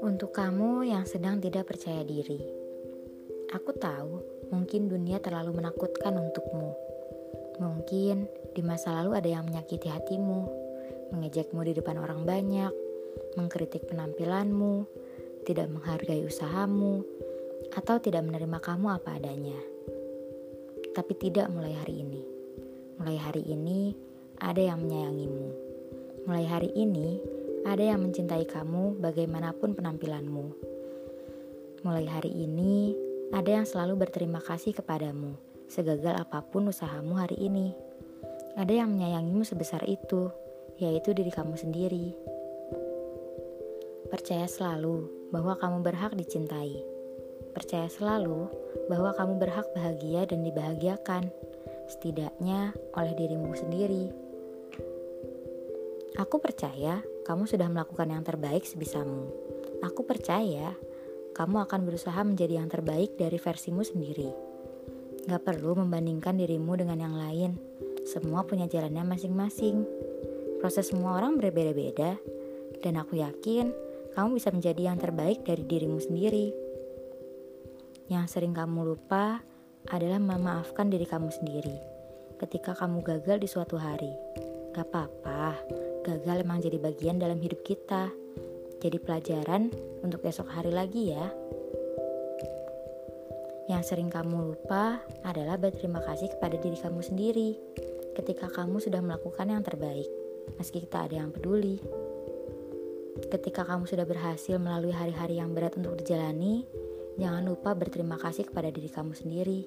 Untuk kamu yang sedang tidak percaya diri, aku tahu mungkin dunia terlalu menakutkan untukmu. Mungkin di masa lalu ada yang menyakiti hatimu, mengejekmu di depan orang banyak, mengkritik penampilanmu, tidak menghargai usahamu, atau tidak menerima kamu apa adanya. Tapi tidak mulai hari ini. Mulai hari ini, ada yang menyayangimu. Mulai hari ini, ada yang mencintai kamu bagaimanapun penampilanmu. Mulai hari ini, ada yang selalu berterima kasih kepadamu, segagal apa pun usahamu hari ini. Ada yang menyayangimu sebesar itu, yaitu diri kamu sendiri. Percaya selalu bahwa kamu berhak dicintai. Percaya selalu bahwa kamu berhak bahagia dan dibahagiakan, setidaknya oleh dirimu sendiri. Aku percaya kamu sudah melakukan yang terbaik sebisamu. Aku percaya kamu akan berusaha menjadi yang terbaik dari versimu sendiri. Gak perlu membandingkan dirimu dengan yang lain. Semua punya jalannya masing-masing. Proses semua orang berbeda-beda, dan aku yakin kamu bisa menjadi yang terbaik dari dirimu sendiri. Yang sering kamu lupa adalah memaafkan diri kamu sendiri ketika kamu gagal di suatu hari. Gak apa-apa, gagal emang jadi bagian dalam hidup kita. Jadi pelajaran untuk esok hari lagi ya. Yang sering kamu lupa adalah berterima kasih kepada diri kamu sendiri ketika kamu sudah melakukan yang terbaik, meski kita ada yang peduli. Ketika kamu sudah berhasil melalui hari-hari yang berat untuk dijalani, jangan lupa berterima kasih kepada diri kamu sendiri.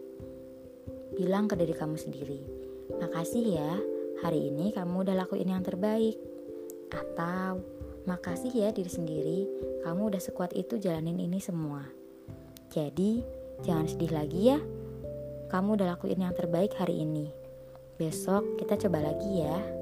Bilang ke diri kamu sendiri, makasih ya, hari ini kamu udah lakuin yang terbaik. Atau, makasih ya diri sendiri, kamu udah sekuat itu jalanin ini semua. Jadi, jangan sedih lagi ya. Kamu udah lakuin yang terbaik hari ini. Besok kita coba lagi ya.